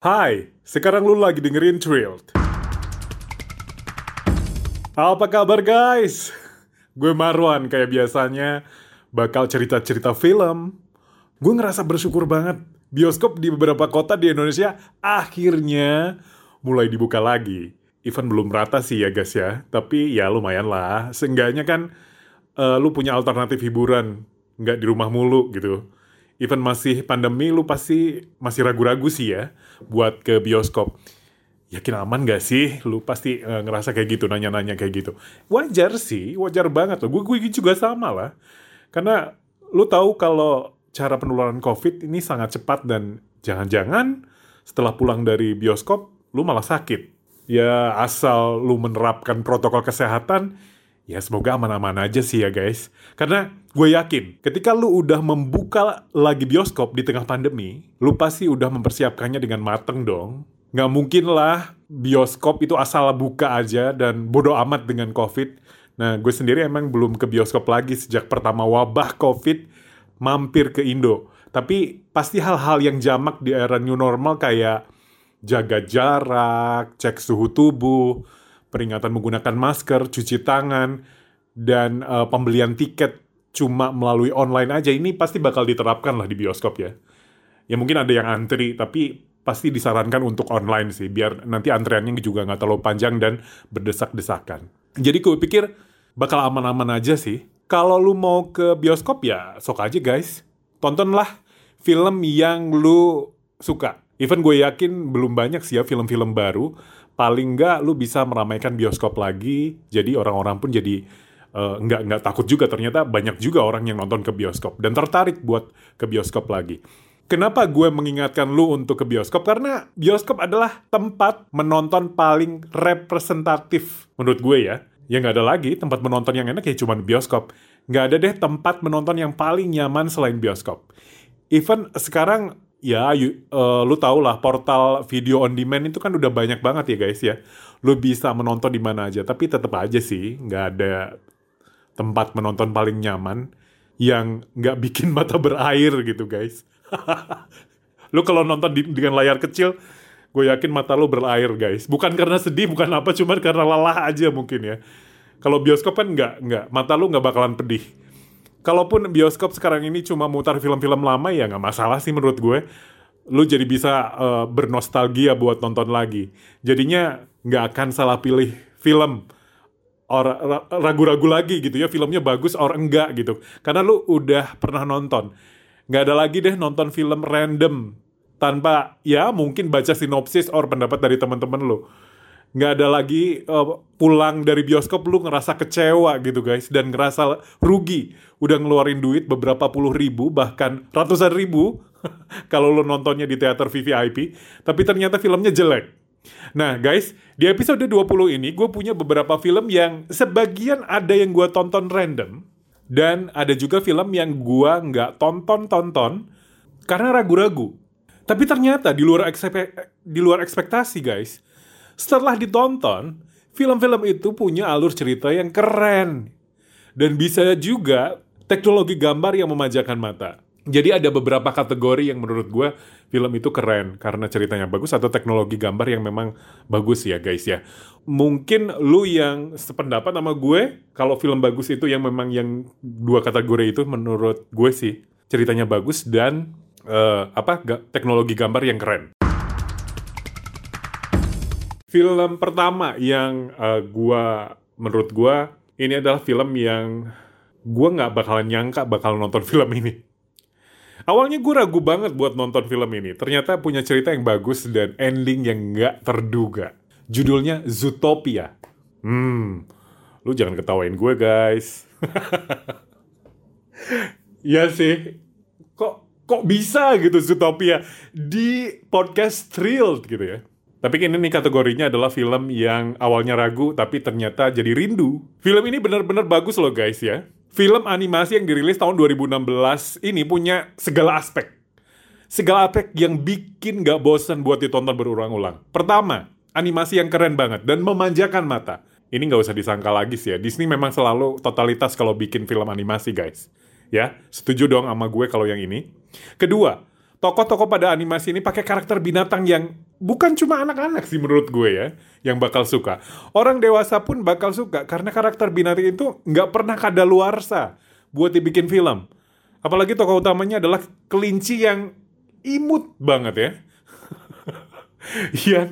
Hai, sekarang lu lagi dengerin Thrilled. Apa kabar guys? Gue Marwan kayak biasanya bakal cerita-cerita film. Gue ngerasa bersyukur banget bioskop di beberapa kota di Indonesia akhirnya mulai dibuka lagi. Even belum rata sih ya guys ya, tapi ya lumayan lah. Seenggaknya kan uh, lu punya alternatif hiburan, nggak di rumah mulu gitu even masih pandemi lu pasti masih ragu-ragu sih ya buat ke bioskop. Yakin aman gak sih? Lu pasti uh, ngerasa kayak gitu, nanya-nanya kayak gitu. Wajar sih, wajar banget loh. Gue, gue juga sama lah. Karena lu tahu kalau cara penularan COVID ini sangat cepat dan jangan-jangan setelah pulang dari bioskop, lu malah sakit. Ya asal lu menerapkan protokol kesehatan, Ya semoga aman-aman aja sih ya guys. Karena gue yakin ketika lu udah membuka lagi bioskop di tengah pandemi, lu pasti udah mempersiapkannya dengan mateng dong. Nggak mungkin lah bioskop itu asal buka aja dan bodoh amat dengan COVID. Nah gue sendiri emang belum ke bioskop lagi sejak pertama wabah COVID mampir ke Indo. Tapi pasti hal-hal yang jamak di era new normal kayak jaga jarak, cek suhu tubuh, peringatan menggunakan masker, cuci tangan, dan uh, pembelian tiket cuma melalui online aja ini pasti bakal diterapkan lah di bioskop ya. Ya mungkin ada yang antri, tapi pasti disarankan untuk online sih, biar nanti antreannya juga nggak terlalu panjang dan berdesak-desakan. Jadi gue pikir bakal aman-aman aja sih. Kalau lu mau ke bioskop ya sok aja guys. Tontonlah film yang lu suka. Even gue yakin belum banyak sih ya film-film baru paling nggak lu bisa meramaikan bioskop lagi jadi orang-orang pun jadi uh, nggak nggak takut juga ternyata banyak juga orang yang nonton ke bioskop dan tertarik buat ke bioskop lagi Kenapa gue mengingatkan lu untuk ke bioskop? Karena bioskop adalah tempat menonton paling representatif menurut gue ya. Ya nggak ada lagi tempat menonton yang enak ya cuma bioskop. Nggak ada deh tempat menonton yang paling nyaman selain bioskop. Even sekarang ya you, uh, lu tau lah portal video on demand itu kan udah banyak banget ya guys ya lu bisa menonton di mana aja tapi tetap aja sih nggak ada tempat menonton paling nyaman yang nggak bikin mata berair gitu guys. Lu kalau nonton di, dengan layar kecil gue yakin mata lu berair guys. Bukan karena sedih bukan apa cuman karena lelah aja mungkin ya. Kalau bioskop kan nggak nggak. Mata lu nggak bakalan pedih. Kalaupun bioskop sekarang ini cuma mutar film-film lama ya nggak masalah sih menurut gue. Lu jadi bisa uh, bernostalgia buat nonton lagi. Jadinya nggak akan salah pilih film or ragu-ragu lagi gitu ya filmnya bagus or enggak gitu. Karena lu udah pernah nonton. Nggak ada lagi deh nonton film random tanpa ya mungkin baca sinopsis or pendapat dari teman-teman lu. Nggak ada lagi uh, pulang dari bioskop lu ngerasa kecewa gitu guys dan ngerasa rugi. Udah ngeluarin duit beberapa puluh ribu bahkan ratusan ribu kalau lu nontonnya di teater VVIP tapi ternyata filmnya jelek Nah guys, di episode 20 ini gue punya beberapa film yang sebagian ada yang gue tonton random dan ada juga film yang gue nggak tonton-tonton karena ragu-ragu. Tapi ternyata di luar, di luar ekspektasi guys, setelah ditonton, film-film itu punya alur cerita yang keren. Dan bisa juga teknologi gambar yang memanjakan mata. Jadi ada beberapa kategori yang menurut gue film itu keren karena ceritanya bagus atau teknologi gambar yang memang bagus ya guys ya. Mungkin lu yang sependapat sama gue kalau film bagus itu yang memang yang dua kategori itu menurut gue sih ceritanya bagus dan uh, apa teknologi gambar yang keren film pertama yang uh, gua menurut gua ini adalah film yang gua nggak bakalan nyangka bakal nonton film ini. Awalnya gue ragu banget buat nonton film ini. Ternyata punya cerita yang bagus dan ending yang nggak terduga. Judulnya Zootopia. Hmm, lu jangan ketawain gue guys. ya sih, kok kok bisa gitu Zootopia di podcast Thrilled gitu ya. Tapi ini nih kategorinya adalah film yang awalnya ragu tapi ternyata jadi rindu. Film ini benar-benar bagus loh guys ya. Film animasi yang dirilis tahun 2016 ini punya segala aspek. Segala aspek yang bikin gak bosan buat ditonton berulang-ulang. Pertama, animasi yang keren banget dan memanjakan mata. Ini gak usah disangka lagi sih ya. Disney memang selalu totalitas kalau bikin film animasi guys. Ya, setuju dong sama gue kalau yang ini. Kedua, tokoh-tokoh pada animasi ini pakai karakter binatang yang bukan cuma anak-anak sih menurut gue ya yang bakal suka. Orang dewasa pun bakal suka karena karakter binatang itu nggak pernah kadaluarsa buat dibikin film. Apalagi tokoh utamanya adalah kelinci yang imut banget ya. yang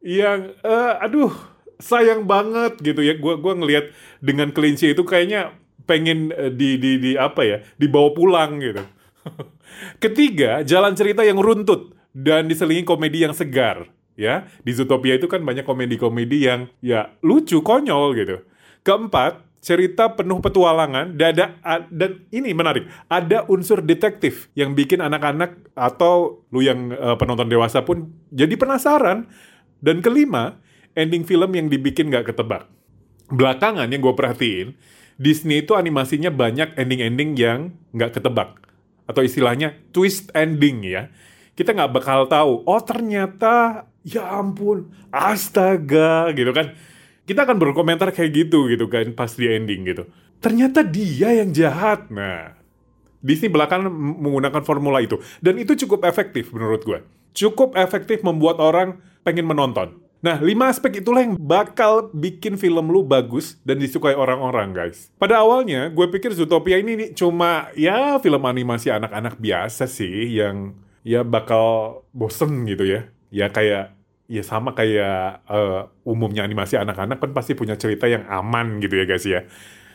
yang uh, aduh sayang banget gitu ya. Gua gua ngelihat dengan kelinci itu kayaknya pengen uh, di di di apa ya? dibawa pulang gitu. Ketiga, jalan cerita yang runtut dan diselingi komedi yang segar. Ya, di Zootopia itu kan banyak komedi-komedi yang ya lucu, konyol gitu. Keempat, cerita penuh petualangan dan ada dan ini menarik ada unsur detektif yang bikin anak-anak atau lu yang uh, penonton dewasa pun jadi penasaran dan kelima ending film yang dibikin gak ketebak belakangan yang gue perhatiin Disney itu animasinya banyak ending-ending yang gak ketebak atau istilahnya twist ending ya. Kita nggak bakal tahu oh ternyata ya ampun astaga gitu kan. Kita akan berkomentar kayak gitu gitu kan pas di ending gitu. Ternyata dia yang jahat. Nah Disney belakang menggunakan formula itu. Dan itu cukup efektif menurut gue cukup efektif membuat orang pengen menonton Nah, lima aspek itulah yang bakal bikin film lu bagus dan disukai orang-orang, guys. Pada awalnya, gue pikir Zootopia ini cuma ya film animasi anak-anak biasa sih yang ya bakal bosen gitu ya. Ya kayak ya sama kayak uh, umumnya animasi anak-anak kan pasti punya cerita yang aman gitu ya guys ya.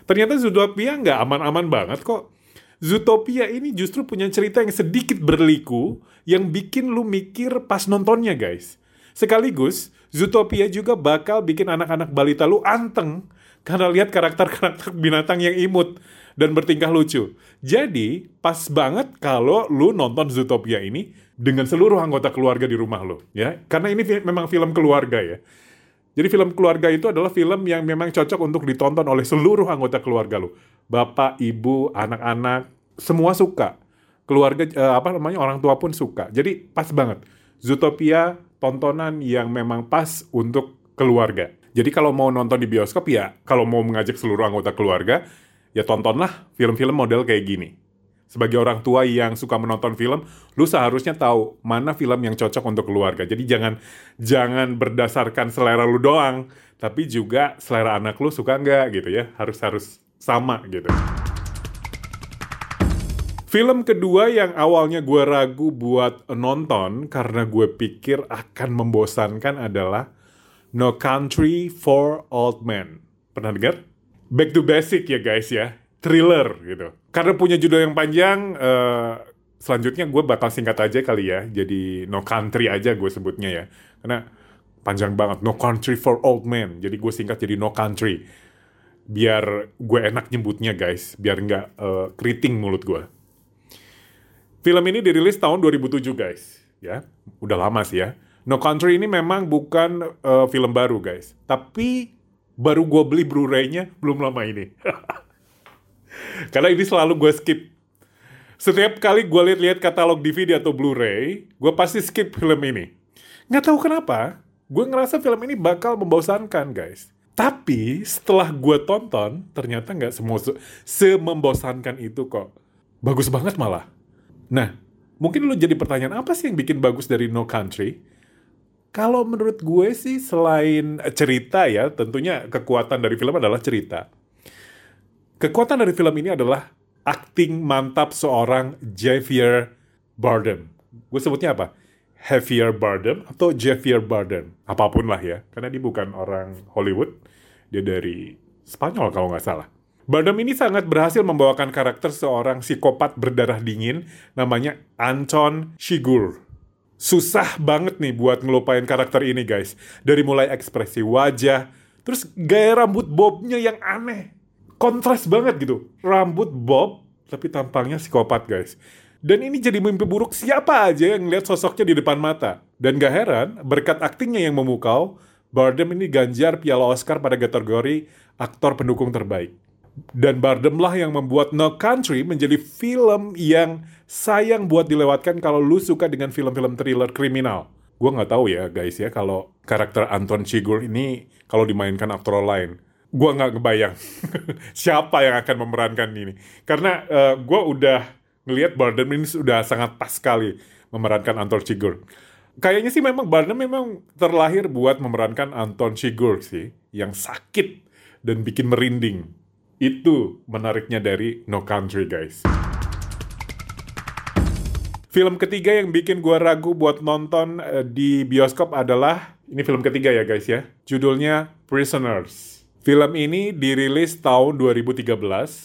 Ternyata Zootopia nggak aman-aman banget kok. Zootopia ini justru punya cerita yang sedikit berliku yang bikin lu mikir pas nontonnya guys. Sekaligus, Zootopia juga bakal bikin anak-anak balita lu anteng karena lihat karakter-karakter binatang yang imut dan bertingkah lucu. Jadi, pas banget kalau lu nonton Zootopia ini dengan seluruh anggota keluarga di rumah lu, ya. Karena ini memang film keluarga ya. Jadi film keluarga itu adalah film yang memang cocok untuk ditonton oleh seluruh anggota keluarga lu. Bapak, ibu, anak-anak, semua suka. Keluarga eh, apa namanya orang tua pun suka. Jadi pas banget. Zootopia tontonan yang memang pas untuk keluarga. Jadi kalau mau nonton di bioskop ya, kalau mau mengajak seluruh anggota keluarga, ya tontonlah film-film model kayak gini. Sebagai orang tua yang suka menonton film, lu seharusnya tahu mana film yang cocok untuk keluarga. Jadi jangan jangan berdasarkan selera lu doang, tapi juga selera anak lu suka nggak gitu ya. Harus harus sama gitu. Film kedua yang awalnya gue ragu buat nonton karena gue pikir akan membosankan adalah No Country for Old Men. Pernah dengar? Back to basic ya guys ya, thriller gitu. Karena punya judul yang panjang, uh, selanjutnya gue bakal singkat aja kali ya. Jadi No Country aja gue sebutnya ya. Karena panjang banget, No Country for Old Men. Jadi gue singkat jadi No Country. Biar gue enak nyebutnya guys, biar nggak uh, keriting mulut gue. Film ini dirilis tahun 2007 guys, ya, udah lama sih ya. No Country ini memang bukan uh, film baru guys, tapi baru gue beli Blu-ray-nya belum lama ini. Karena ini selalu gue skip. Setiap kali gue lihat-lihat katalog DVD atau Blu-ray, gue pasti skip film ini. Nggak tahu kenapa, gue ngerasa film ini bakal membosankan guys. Tapi setelah gue tonton, ternyata nggak semua se membosankan itu kok. Bagus banget malah. Nah, mungkin lo jadi pertanyaan apa sih yang bikin bagus dari No Country? Kalau menurut gue sih selain cerita ya, tentunya kekuatan dari film adalah cerita. Kekuatan dari film ini adalah acting mantap seorang Javier Bardem. Gue sebutnya apa? Javier Bardem atau Javier Bardem. Apa pun lah ya, karena dia bukan orang Hollywood. Dia dari Spanyol kalau nggak salah. Bardem ini sangat berhasil membawakan karakter seorang psikopat berdarah dingin namanya Anton Shigur. Susah banget nih buat ngelupain karakter ini guys. Dari mulai ekspresi wajah, terus gaya rambut bobnya yang aneh. Kontras banget gitu. Rambut bob, tapi tampangnya psikopat guys. Dan ini jadi mimpi buruk siapa aja yang lihat sosoknya di depan mata. Dan gak heran, berkat aktingnya yang memukau, Bardem ini ganjar piala Oscar pada kategori aktor pendukung terbaik. Dan Bardem lah yang membuat No Country menjadi film yang sayang buat dilewatkan kalau lu suka dengan film-film thriller kriminal. Gue nggak tahu ya guys ya kalau karakter Anton Chigurh ini kalau dimainkan aktor lain. Gue nggak ngebayang siapa yang akan memerankan ini. Karena uh, eh, gue udah ngelihat Bardem ini sudah sangat pas sekali memerankan Anton Chigurh. Kayaknya sih memang Barnum memang terlahir buat memerankan Anton Chigurh sih, yang sakit dan bikin merinding. Itu menariknya dari No Country, guys. Film ketiga yang bikin gua ragu buat nonton uh, di bioskop adalah ini film ketiga ya guys ya. Judulnya Prisoners. Film ini dirilis tahun 2013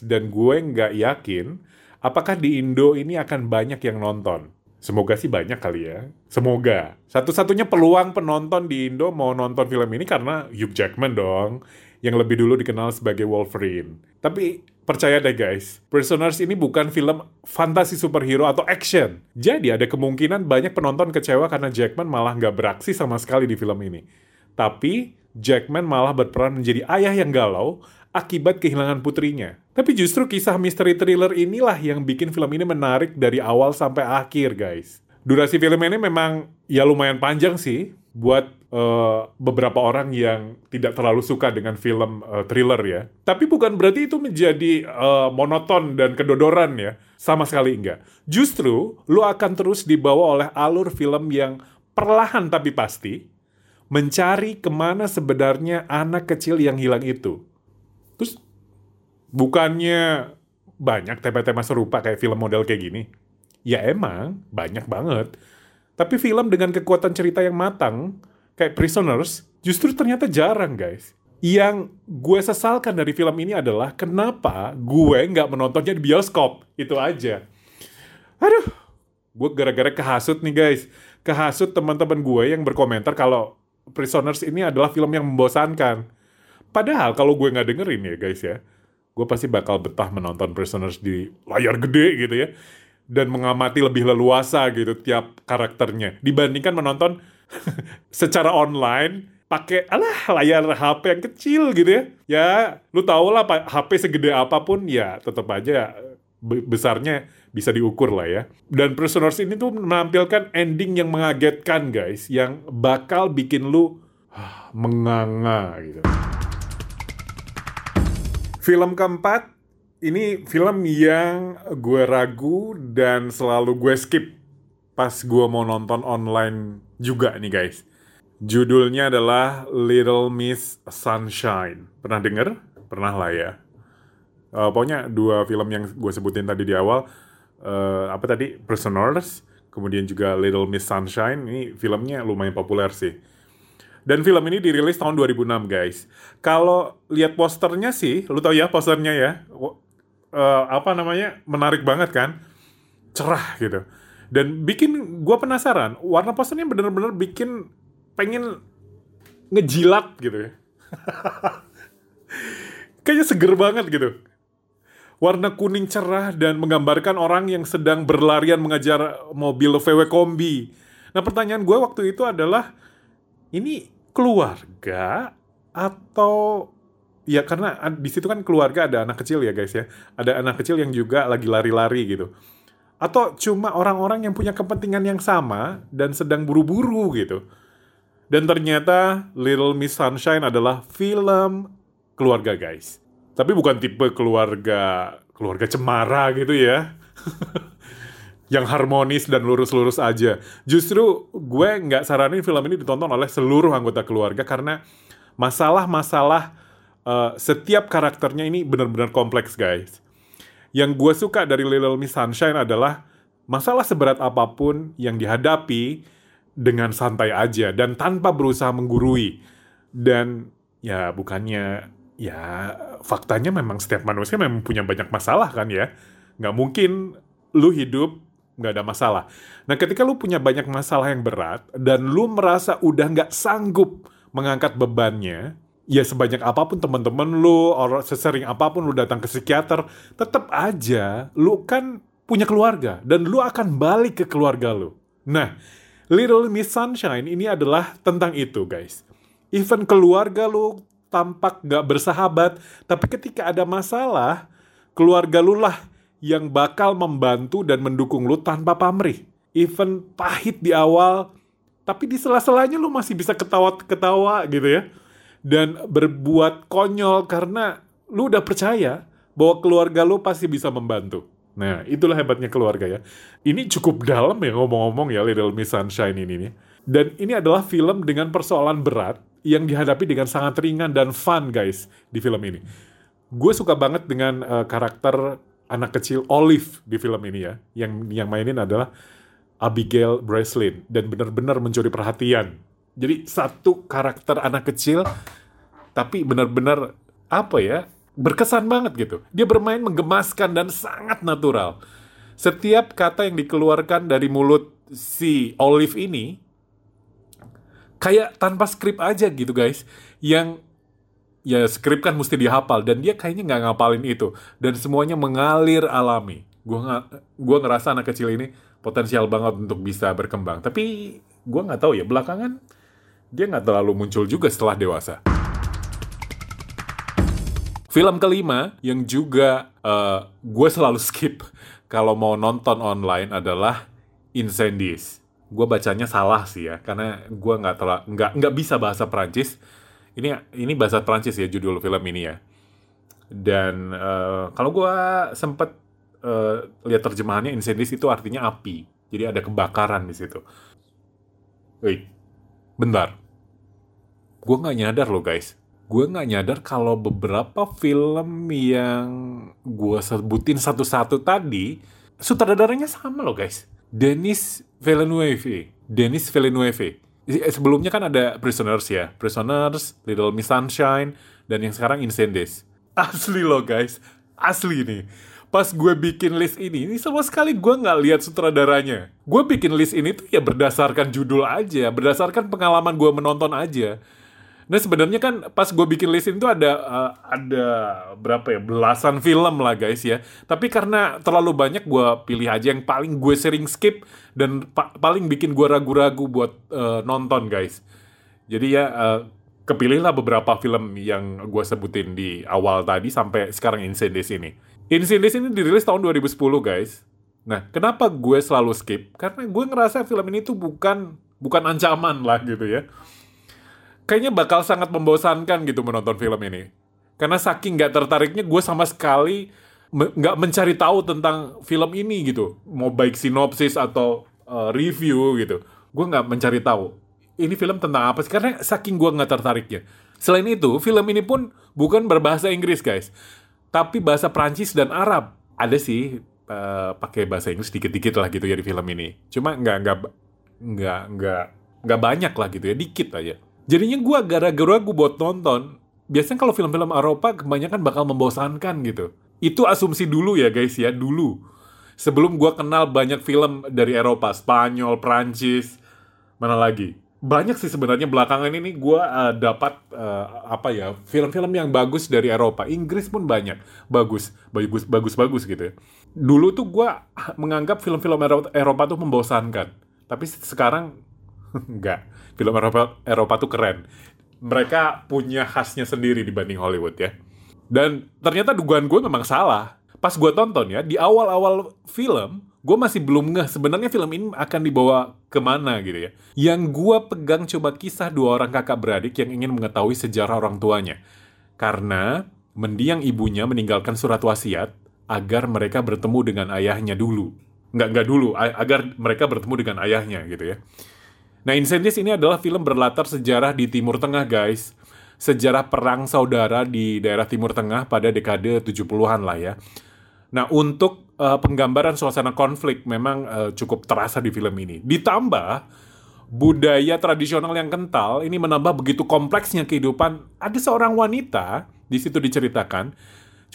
dan gue nggak yakin apakah di Indo ini akan banyak yang nonton. Semoga sih banyak kali ya. Semoga. Satu-satunya peluang penonton di Indo mau nonton film ini karena Hugh Jackman dong. Yang lebih dulu dikenal sebagai Wolverine. Tapi percaya deh guys, Prisoners ini bukan film fantasi superhero atau action. Jadi ada kemungkinan banyak penonton kecewa karena Jackman malah nggak beraksi sama sekali di film ini. Tapi Jackman malah berperan menjadi ayah yang galau akibat kehilangan putrinya. Tapi justru kisah misteri thriller inilah yang bikin film ini menarik dari awal sampai akhir, guys. Durasi film ini memang ya lumayan panjang sih buat uh, beberapa orang yang tidak terlalu suka dengan film uh, thriller ya. Tapi bukan berarti itu menjadi uh, monoton dan kedodoran ya. Sama sekali enggak. Justru lu akan terus dibawa oleh alur film yang perlahan tapi pasti mencari ke mana sebenarnya anak kecil yang hilang itu. Terus bukannya banyak tema-tema serupa kayak film model kayak gini? Ya emang, banyak banget. Tapi film dengan kekuatan cerita yang matang, kayak Prisoners, justru ternyata jarang guys. Yang gue sesalkan dari film ini adalah kenapa gue nggak menontonnya di bioskop. Itu aja. Aduh, gue gara-gara kehasut nih guys. Kehasut teman-teman gue yang berkomentar kalau Prisoners ini adalah film yang membosankan Padahal kalau gue nggak dengerin ya guys ya, gue pasti bakal betah menonton Prisoners di layar gede gitu ya. Dan mengamati lebih leluasa gitu tiap karakternya. Dibandingkan menonton secara online pakai alah layar HP yang kecil gitu ya. Ya, lu tau lah HP segede apa pun ya tetap aja besarnya bisa diukur lah ya. Dan Prisoners ini tuh menampilkan ending yang mengagetkan guys, yang bakal bikin lu ah, menganga gitu. Film keempat, ini film yang gue ragu dan selalu gue skip pas gue mau nonton online juga nih guys. Judulnya adalah Little Miss Sunshine. Pernah denger? Pernah lah ya. Uh, pokoknya dua film yang gue sebutin tadi di awal. Uh, apa tadi? Prisoners. Kemudian juga Little Miss Sunshine. Ini filmnya lumayan populer sih dan film ini dirilis tahun 2006 guys. Kalau lihat posternya sih, lu tau ya posternya ya, uh, apa namanya menarik banget kan, cerah gitu. Dan bikin gue penasaran, warna posternya bener-bener bikin pengen ngejilat gitu ya. Kayaknya seger banget gitu. Warna kuning cerah dan menggambarkan orang yang sedang berlarian mengejar mobil VW kombi. Nah pertanyaan gue waktu itu adalah, ini keluarga atau ya karena di situ kan keluarga ada anak kecil ya guys ya. Ada anak kecil yang juga lagi lari-lari gitu. Atau cuma orang-orang yang punya kepentingan yang sama dan sedang buru-buru gitu. Dan ternyata Little Miss Sunshine adalah film keluarga guys. Tapi bukan tipe keluarga keluarga cemara gitu ya. Yang harmonis dan lurus-lurus aja. Justru gue nggak saranin film ini ditonton oleh seluruh anggota keluarga karena masalah-masalah uh, setiap karakternya ini benar-benar kompleks guys. Yang gue suka dari Little Miss Sunshine adalah masalah seberat apa pun yang dihadapi dengan santai aja dan tanpa berusaha menggurui. Dan ya bukannya ya faktanya memang setiap manusia memang punya banyak masalah kan ya. Nggak mungkin lu hidup nggak ada masalah. Nah ketika lu punya banyak masalah yang berat dan lu merasa udah nggak sanggup mengangkat bebannya, ya sebanyak apa pun teman-teman lu, orang sesering apa pun lu datang ke psikiater, tetap aja lu kan punya keluarga dan lu akan balik ke keluarga lu. Nah, Little Miss Sunshine ini adalah tentang itu guys. Even keluarga lu tampak gak bersahabat, tapi ketika ada masalah, keluarga lu lah yang bakal membantu dan mendukung lu tanpa pamrih. Even pahit di awal, tapi di sela-selanya lu masih bisa ketawa-ketawa gitu ya. Dan berbuat konyol karena lu udah percaya bahwa keluarga lu pasti bisa membantu. Nah, itulah hebatnya keluarga ya. Ini cukup dalam ya ngomong-ngomong ya Little Miss Sunshine ini nih. Dan ini adalah film dengan persoalan berat yang dihadapi dengan sangat ringan dan fun guys di film ini. Gue suka banget dengan uh, karakter anak kecil Olive di film ini ya. Yang yang mainin adalah Abigail Breslin dan benar-benar mencuri perhatian. Jadi satu karakter anak kecil tapi benar-benar apa ya berkesan banget gitu. Dia bermain menggemaskan dan sangat natural. Setiap kata yang dikeluarkan dari mulut si Olive ini kayak tanpa skrip aja gitu guys yang ya skrip kan mesti dihafal dan dia kayaknya nggak ngapalin itu dan semuanya mengalir alami gue gue ngerasa anak kecil ini potensial banget untuk bisa berkembang tapi gue nggak tahu ya belakangan dia nggak terlalu muncul juga setelah dewasa. Film kelima yang juga uh, eh, gue selalu skip kalau mau nonton online adalah Incendies. Gue bacanya salah sih ya karena gue nggak telah nggak nggak bisa bahasa Prancis ini ini bahasa Prancis ya judul film ini ya. Dan uh, kalau gue sempet uh, lihat terjemahannya incendies itu artinya api. Jadi ada kebakaran di situ. Wih, bentar gue nggak nyadar loh guys gue nggak nyadar kalau beberapa film yang gue sebutin satu-satu tadi sutradaranya sama loh guys Denis Villeneuve. Denis Villeneuve. Eh, sebelumnya kan ada Prisoners ya. Prisoners, Little Miss Sunshine, dan yang sekarang Incendies. Asli loh guys. Asli nih. Pas gue bikin list ini, ini sama sekali gue nggak lihat sutradaranya. Gue bikin list ini tuh ya berdasarkan judul aja, berdasarkan pengalaman gue menonton aja. Nah sebenarnya kan pas gue bikin list itu ada uh, ada berapa ya belasan film lah guys ya. Tapi karena terlalu banyak gue pilih aja yang paling gue sering skip dan pa paling bikin gue ragu-ragu buat uh, nonton guys. Jadi ya uh, kepilihlah beberapa film yang gue sebutin di awal tadi sampai sekarang Incendies ini. Incendies ini dirilis tahun 2010 guys. Nah, kenapa gue selalu skip? Karena gue ngerasa film ini tuh bukan bukan ancaman lah gitu ya kayaknya bakal sangat membosankan gitu menonton film ini. Karena saking nggak tertariknya gue sama sekali nggak me mencari tahu tentang film ini gitu. Mau baik sinopsis atau uh, review gitu. Gue nggak mencari tahu. Ini film tentang apa sih? Karena saking gue nggak tertariknya. Selain itu, film ini pun bukan berbahasa Inggris guys. Tapi bahasa Prancis dan Arab. Ada sih uh, pakai bahasa Inggris dikit-dikit lah gitu ya di film ini. Cuma nggak nggak nggak nggak nggak banyak lah gitu ya, dikit aja. Jadinya gue gara-gara gue buat nonton. Biasanya kalau film-film Eropa kebanyakan bakal membosankan gitu. Itu asumsi dulu ya guys ya, dulu. Sebelum gue kenal banyak film dari Eropa, Spanyol, Prancis, mana lagi. Banyak sih sebenarnya belakangan ini gue uh, dapat uh, apa ya film-film yang bagus dari Eropa. Inggris pun banyak, bagus, bagus, bagus, bagus gitu. Ya. Dulu tuh gue menganggap film-film Eropa tuh membosankan, tapi sekarang enggak film Eropa, Eropa tuh keren. Mereka punya khasnya sendiri dibanding Hollywood ya. Dan ternyata dugaan gue memang salah. Pas gue tonton ya, di awal-awal film, gue masih belum ngeh sebenarnya film ini akan dibawa ke mana gitu ya. Yang gue pegang coba kisah dua orang kakak beradik yang ingin mengetahui sejarah orang tuanya. Karena mendiang ibunya meninggalkan surat wasiat agar mereka bertemu dengan ayahnya dulu. Nggak, nggak dulu, agar mereka bertemu dengan ayahnya gitu ya. Nah, Incendies ini adalah film berlatar sejarah di Timur Tengah, guys. Sejarah perang saudara di daerah Timur Tengah pada dekade 70-an lah ya. Nah, untuk uh, penggambaran suasana konflik memang uh, cukup terasa di film ini. Ditambah budaya tradisional yang kental ini menambah begitu kompleksnya kehidupan. Ada seorang wanita di situ diceritakan,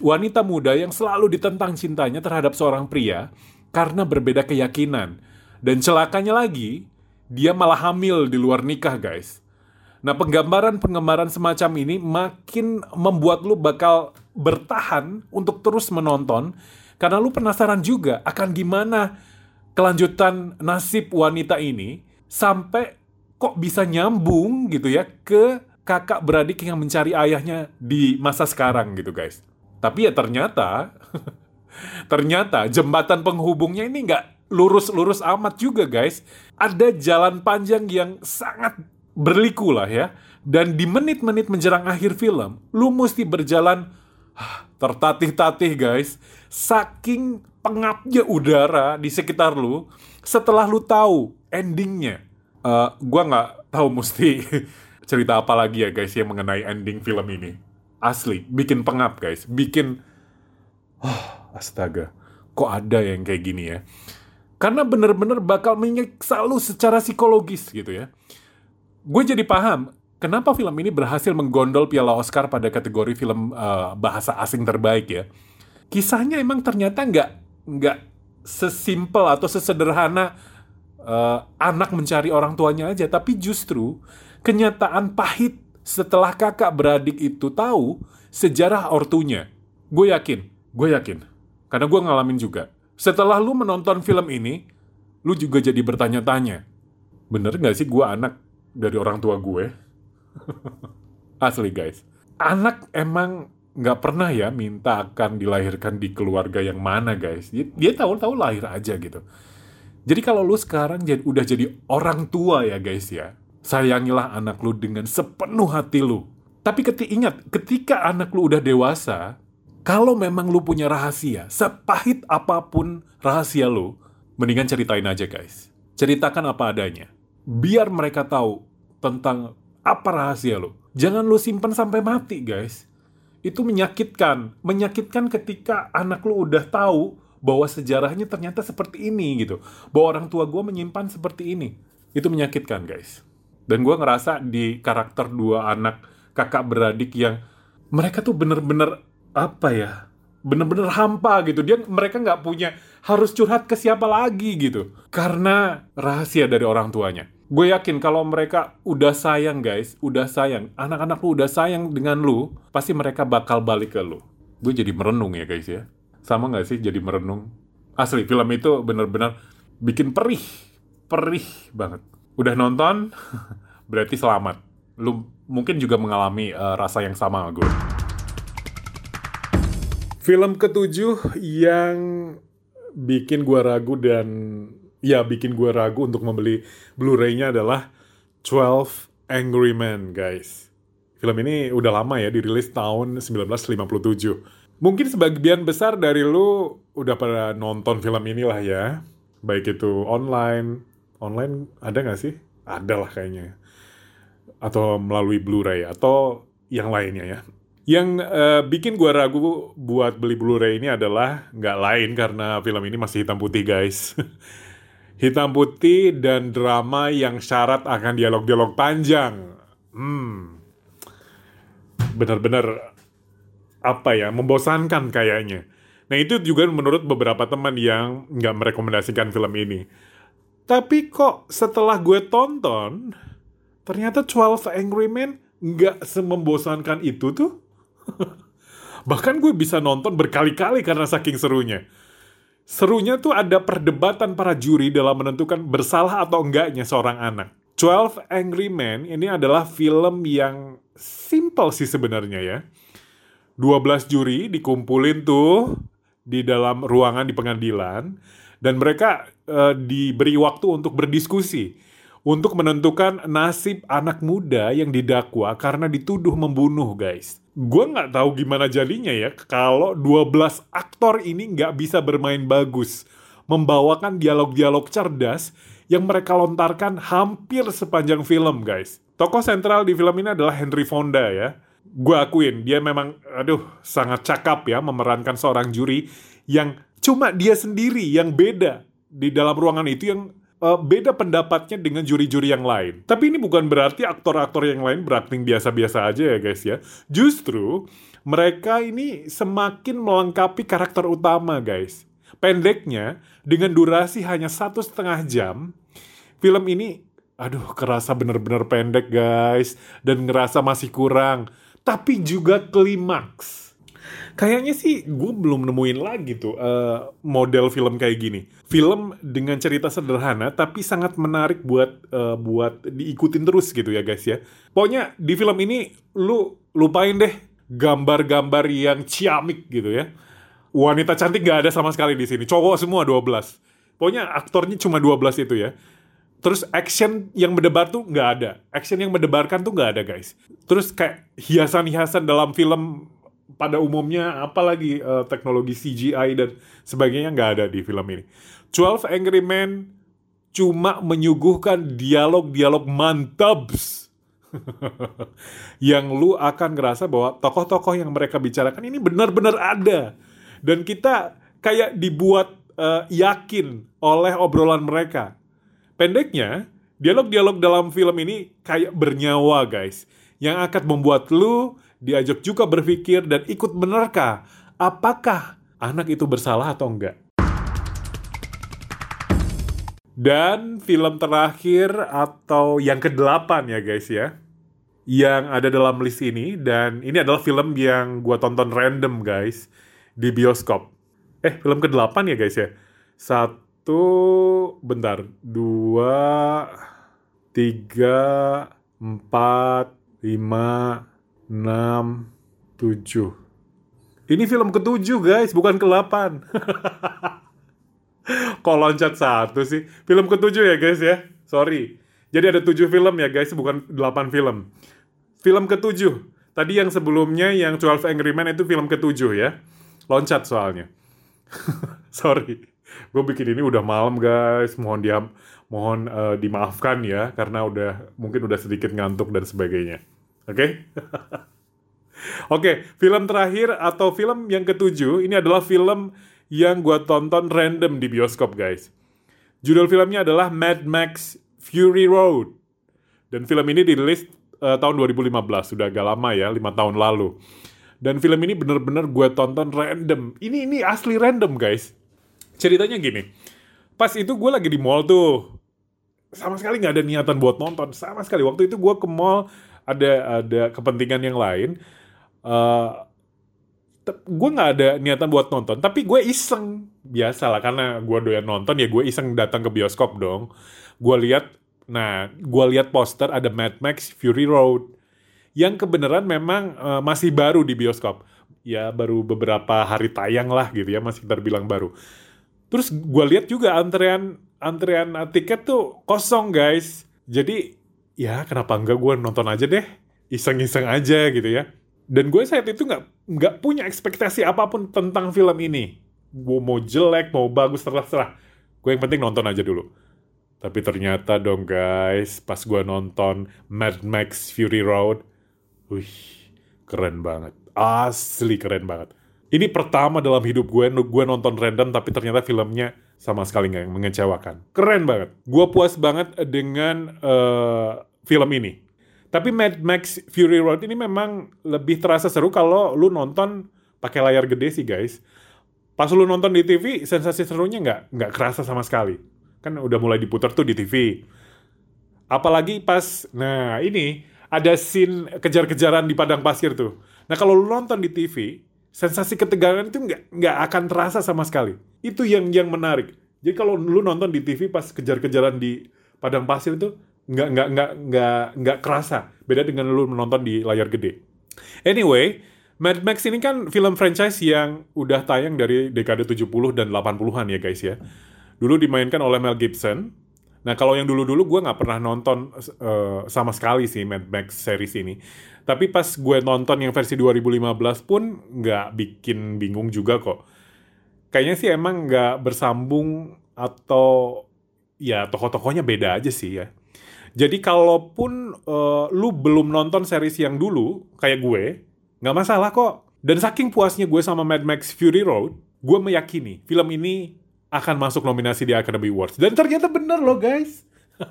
wanita muda yang selalu ditentang cintanya terhadap seorang pria karena berbeda keyakinan. Dan celakanya lagi, dia malah hamil di luar nikah guys. Nah penggambaran-penggambaran semacam ini makin membuat lu bakal bertahan untuk terus menonton karena lu penasaran juga akan gimana kelanjutan nasib wanita ini sampai kok bisa nyambung gitu ya ke kakak beradik yang mencari ayahnya di masa sekarang gitu guys. Tapi ya ternyata ternyata jembatan penghubungnya ini nggak lurus-lurus amat juga guys. Ada jalan panjang yang sangat berliku lah ya. Dan di menit-menit menjelang akhir film, lu mesti berjalan tertatih-tatih guys. Saking pengapnya udara di sekitar lu setelah lu tahu endingnya. uh, gue nggak tahu mesti cerita apa lagi ya guys yang mengenai ending film ini. Asli, bikin pengap guys, bikin, oh, astaga, kok ada yang kayak gini ya? Karena bener-bener bakal menyiksa lu secara psikologis gitu ya. Gue jadi paham kenapa film ini berhasil menggondol piala Oscar pada kategori film uh, bahasa asing terbaik ya. Kisahnya emang ternyata nggak nggak sesimpel atau sesederhana uh, anak mencari orang tuanya aja, tapi justru kenyataan pahit setelah kakak beradik itu tahu sejarah ortunya. Gue yakin, gue yakin, karena gue ngalamin juga. Setelah lu menonton film ini, lu juga jadi bertanya-tanya, bener gak sih gue anak dari orang tua gue? Asli guys. Anak emang nggak pernah ya minta akan dilahirkan di keluarga yang mana guys. Dia, dia tahu-tahu lahir aja gitu. Jadi kalau lu sekarang jadi, udah jadi orang tua ya guys ya. Sayangilah anak lu dengan sepenuh hati lu. Tapi ketika ingat, ketika anak lu udah dewasa, kalau memang lu punya rahasia, sepahit apa pun rahasia lu, mendingan ceritain aja guys. Ceritakan apa adanya. Biar mereka tahu tentang apa rahasia lo? Jangan lo simpan sampai mati, guys. Itu menyakitkan. Menyakitkan ketika anak lo udah tahu bahwa sejarahnya ternyata seperti ini gitu. Bahwa orang tua gue menyimpan seperti ini. Itu menyakitkan, guys. Dan gue ngerasa di karakter dua anak kakak beradik yang mereka tuh bener-bener apa ya? Bener-bener hampa gitu. Dia mereka nggak punya harus curhat ke siapa lagi gitu. Karena rahasia dari orang tuanya gue yakin kalau mereka udah sayang guys, udah sayang, anak-anak lu udah sayang dengan lu, pasti mereka bakal balik ke lu. Gue jadi merenung ya guys ya. Sama gak sih jadi merenung? Asli, film itu bener-bener bikin perih. Perih banget. Udah nonton? Berarti selamat. Lu mungkin juga mengalami uh, rasa yang sama sama gue. Film ketujuh yang bikin gue ragu dan ya bikin gue ragu untuk membeli Blu-ray-nya adalah 12 Angry Men, guys. Film ini udah lama ya, dirilis tahun 1957. Mungkin sebagian besar dari lu udah pada nonton film ini lah ya. Baik itu online. Online ada nggak sih? Ada lah kayaknya. Atau melalui Blu-ray, atau yang lainnya ya. Yang uh, bikin gue ragu buat beli Blu-ray ini adalah nggak lain karena film ini masih hitam putih guys. hitam putih dan drama yang syarat akan dialog-dialog panjang. Hmm, benar-benar apa ya membosankan kayaknya. Nah itu juga menurut beberapa teman yang nggak merekomendasikan film ini. Tapi kok setelah gue tonton, ternyata 12 Angry Men nggak semembosankan itu tuh. Bahkan gue bisa nonton berkali-kali karena saking serunya. Serunya tuh ada perdebatan para juri dalam menentukan bersalah atau enggaknya seorang anak. 12 Angry Men ini adalah film yang simple sih sebenarnya ya. 12 juri dikumpulin tuh di dalam ruangan di pengadilan dan mereka uh, diberi waktu untuk berdiskusi untuk menentukan nasib anak muda yang didakwa karena dituduh membunuh guys gue nggak tahu gimana jadinya ya kalau 12 aktor ini nggak bisa bermain bagus membawakan dialog-dialog cerdas yang mereka lontarkan hampir sepanjang film guys. Tokoh sentral di film ini adalah Henry Fonda ya. Gue akuin dia memang aduh sangat cakap ya memerankan seorang juri yang cuma dia sendiri yang beda di dalam ruangan itu yang uh, beda pendapatnya dengan juri-juri yang lain. Tapi ini bukan berarti aktor-aktor yang lain berakting biasa-biasa aja ya guys ya. Justru mereka ini semakin melengkapi karakter utama guys. Pendeknya dengan durasi hanya satu setengah jam, film ini aduh kerasa bener-bener pendek guys dan ngerasa masih kurang. Tapi juga klimaks Kayaknya sih gue belum nemuin lagi tuh uh, model film kayak gini. Film dengan cerita sederhana tapi sangat menarik buat uh, buat diikutin terus gitu ya guys ya. Pokoknya di film ini lu lupain deh gambar-gambar yang ciamik gitu ya. Wanita cantik gak ada sama sekali di sini. Cowok semua 12. Pokoknya aktornya cuma 12 itu ya. Terus action yang mendebar tuh nggak ada. Action yang mendebarkan tuh nggak ada guys. Terus kayak hiasan-hiasan dalam film pada umumnya apalagi uh, teknologi CGI dan sebagainya nggak ada di film ini. 12 Angry Men cuma menyuguhkan dialog-dialog mantabs. yang lu akan ngerasa bahwa tokoh-tokoh yang mereka bicarakan ini benar-benar ada. Dan kita kayak dibuat uh, yakin oleh obrolan mereka. Pendeknya, dialog-dialog dalam film ini kayak bernyawa guys. Yang akan membuat lu diajak juga berpikir dan ikut menerka apakah anak itu bersalah atau enggak. Dan film terakhir atau yang ke-8 ya guys ya. Yang ada dalam list ini dan ini adalah film yang gua tonton random guys di bioskop. Eh, film ke-8 ya guys ya. Satu, bentar, dua, tiga, empat, lima, enam, tujuh. Ini film ketujuh guys, bukan ke-8. Kok loncat satu sih? Film ketujuh ya guys ya? Sorry. Jadi ada tujuh film ya guys, bukan delapan film. Film ketujuh. Tadi yang sebelumnya yang 12 Angry Men itu film ketujuh ya. Loncat soalnya. Sorry. Gue bikin ini udah malam guys. Mohon diam, mohon uh, dimaafkan ya karena udah mungkin udah sedikit ngantuk dan sebagainya. Oke? Okay? Oke, okay, film terakhir atau film yang ketujuh ini adalah film yang gue tonton random di bioskop guys. Judul filmnya adalah Mad Max Fury Road. Dan film ini dirilis uh, tahun 2015, sudah agak lama ya, 5 tahun lalu. Dan film ini bener-bener gue tonton random. Ini ini asli random guys. Ceritanya gini, pas itu gue lagi di mall tuh, sama sekali nggak ada niatan buat nonton, sama sekali. Waktu itu gue ke mall ada ada kepentingan yang lain. Uh, gue nggak ada niatan buat nonton tapi gue iseng. Biasa lah karena gue doyan nonton ya gue iseng datang ke bioskop dong. Gue lihat nah gue lihat poster ada Mad Max Fury Road yang kebenaran memang uh, masih baru di bioskop. Ya baru beberapa hari tayang lah gitu ya masih terbilang baru. Terus gue lihat juga antrean antrean tiket tuh kosong guys. Jadi ya kenapa enggak gue nonton aja deh. Iseng-iseng aja gitu ya. Dan gue saat itu nggak nggak punya ekspektasi apa pun tentang film ini. Gue mau jelek mau bagus terserah gue yang penting nonton aja dulu. Tapi ternyata dong guys pas gue nonton Mad Max Fury Road wih keren banget. Asli keren banget. Ini pertama dalam hidup gue gue nonton random tapi ternyata filmnya sama sekali nggak mengecewakan keren banget gue puas banget dengan uh, film ini tapi Mad Max Fury Road ini memang lebih terasa seru kalau lu nonton pakai layar gede sih guys. Pas lu nonton di TV, sensasi serunya nggak nggak kerasa sama sekali. Kan udah mulai diputar tuh di TV. Apalagi pas, nah ini ada scene kejar-kejaran di padang pasir tuh. Nah kalau lu nonton di TV, sensasi ketegangan itu nggak nggak akan terasa sama sekali. Itu yang yang menarik. Jadi kalau lu nonton di TV pas kejar-kejaran di padang pasir itu nggak nggak nggak nggak nggak kerasa. Beda dengan lu menonton di layar gede. Anyway Mad Max ini kan film franchise yang udah tayang dari dekade 70 dan 80-an ya guys ya. Dulu dimainkan oleh Mel Gibson. Nah kalau yang dulu-dulu gue nggak pernah nonton uh, sama sekali sih Mad Max series ini tapi pas gue nonton yang versi 2015 pun nggak bikin bingung juga kok kayaknya sih emang nggak bersambung atau ya tokoh-tokohnya beda aja sih ya jadi kalaupun uh, lu belum nonton series yang dulu kayak gue, nggak masalah kok. Dan saking puasnya gue sama Mad Max Fury Road, gue meyakini film ini akan masuk nominasi di Academy Awards. Dan ternyata bener loh guys.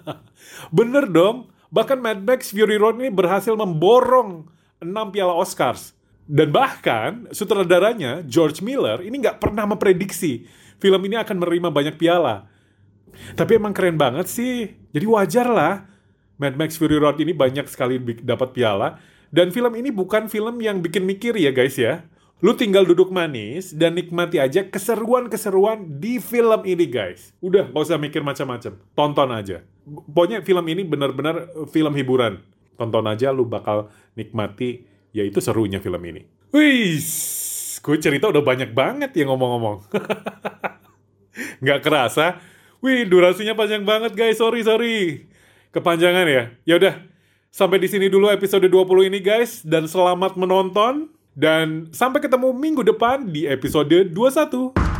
bener dong. Bahkan Mad Max Fury Road ini berhasil memborong 6 piala Oscars. Dan bahkan sutradaranya George Miller ini nggak pernah memprediksi film ini akan menerima banyak piala. Tapi emang keren banget sih. Jadi wajar lah Mad Max Fury Road ini banyak sekali dapat piala. Dan film ini bukan film yang bikin mikir ya guys ya. Lu tinggal duduk manis dan nikmati aja keseruan-keseruan di film ini guys. Udah gak usah mikir macam-macam. Tonton aja. Pokoknya film ini benar-benar film hiburan. Tonton aja lu bakal nikmati yaitu serunya film ini. Wih, gue cerita udah banyak banget ya ngomong-ngomong. Gak kerasa. Wih, durasinya panjang banget guys. Sorry, sorry kepanjangan ya. Ya udah, sampai di sini dulu episode 20 ini guys dan selamat menonton dan sampai ketemu minggu depan di episode 21.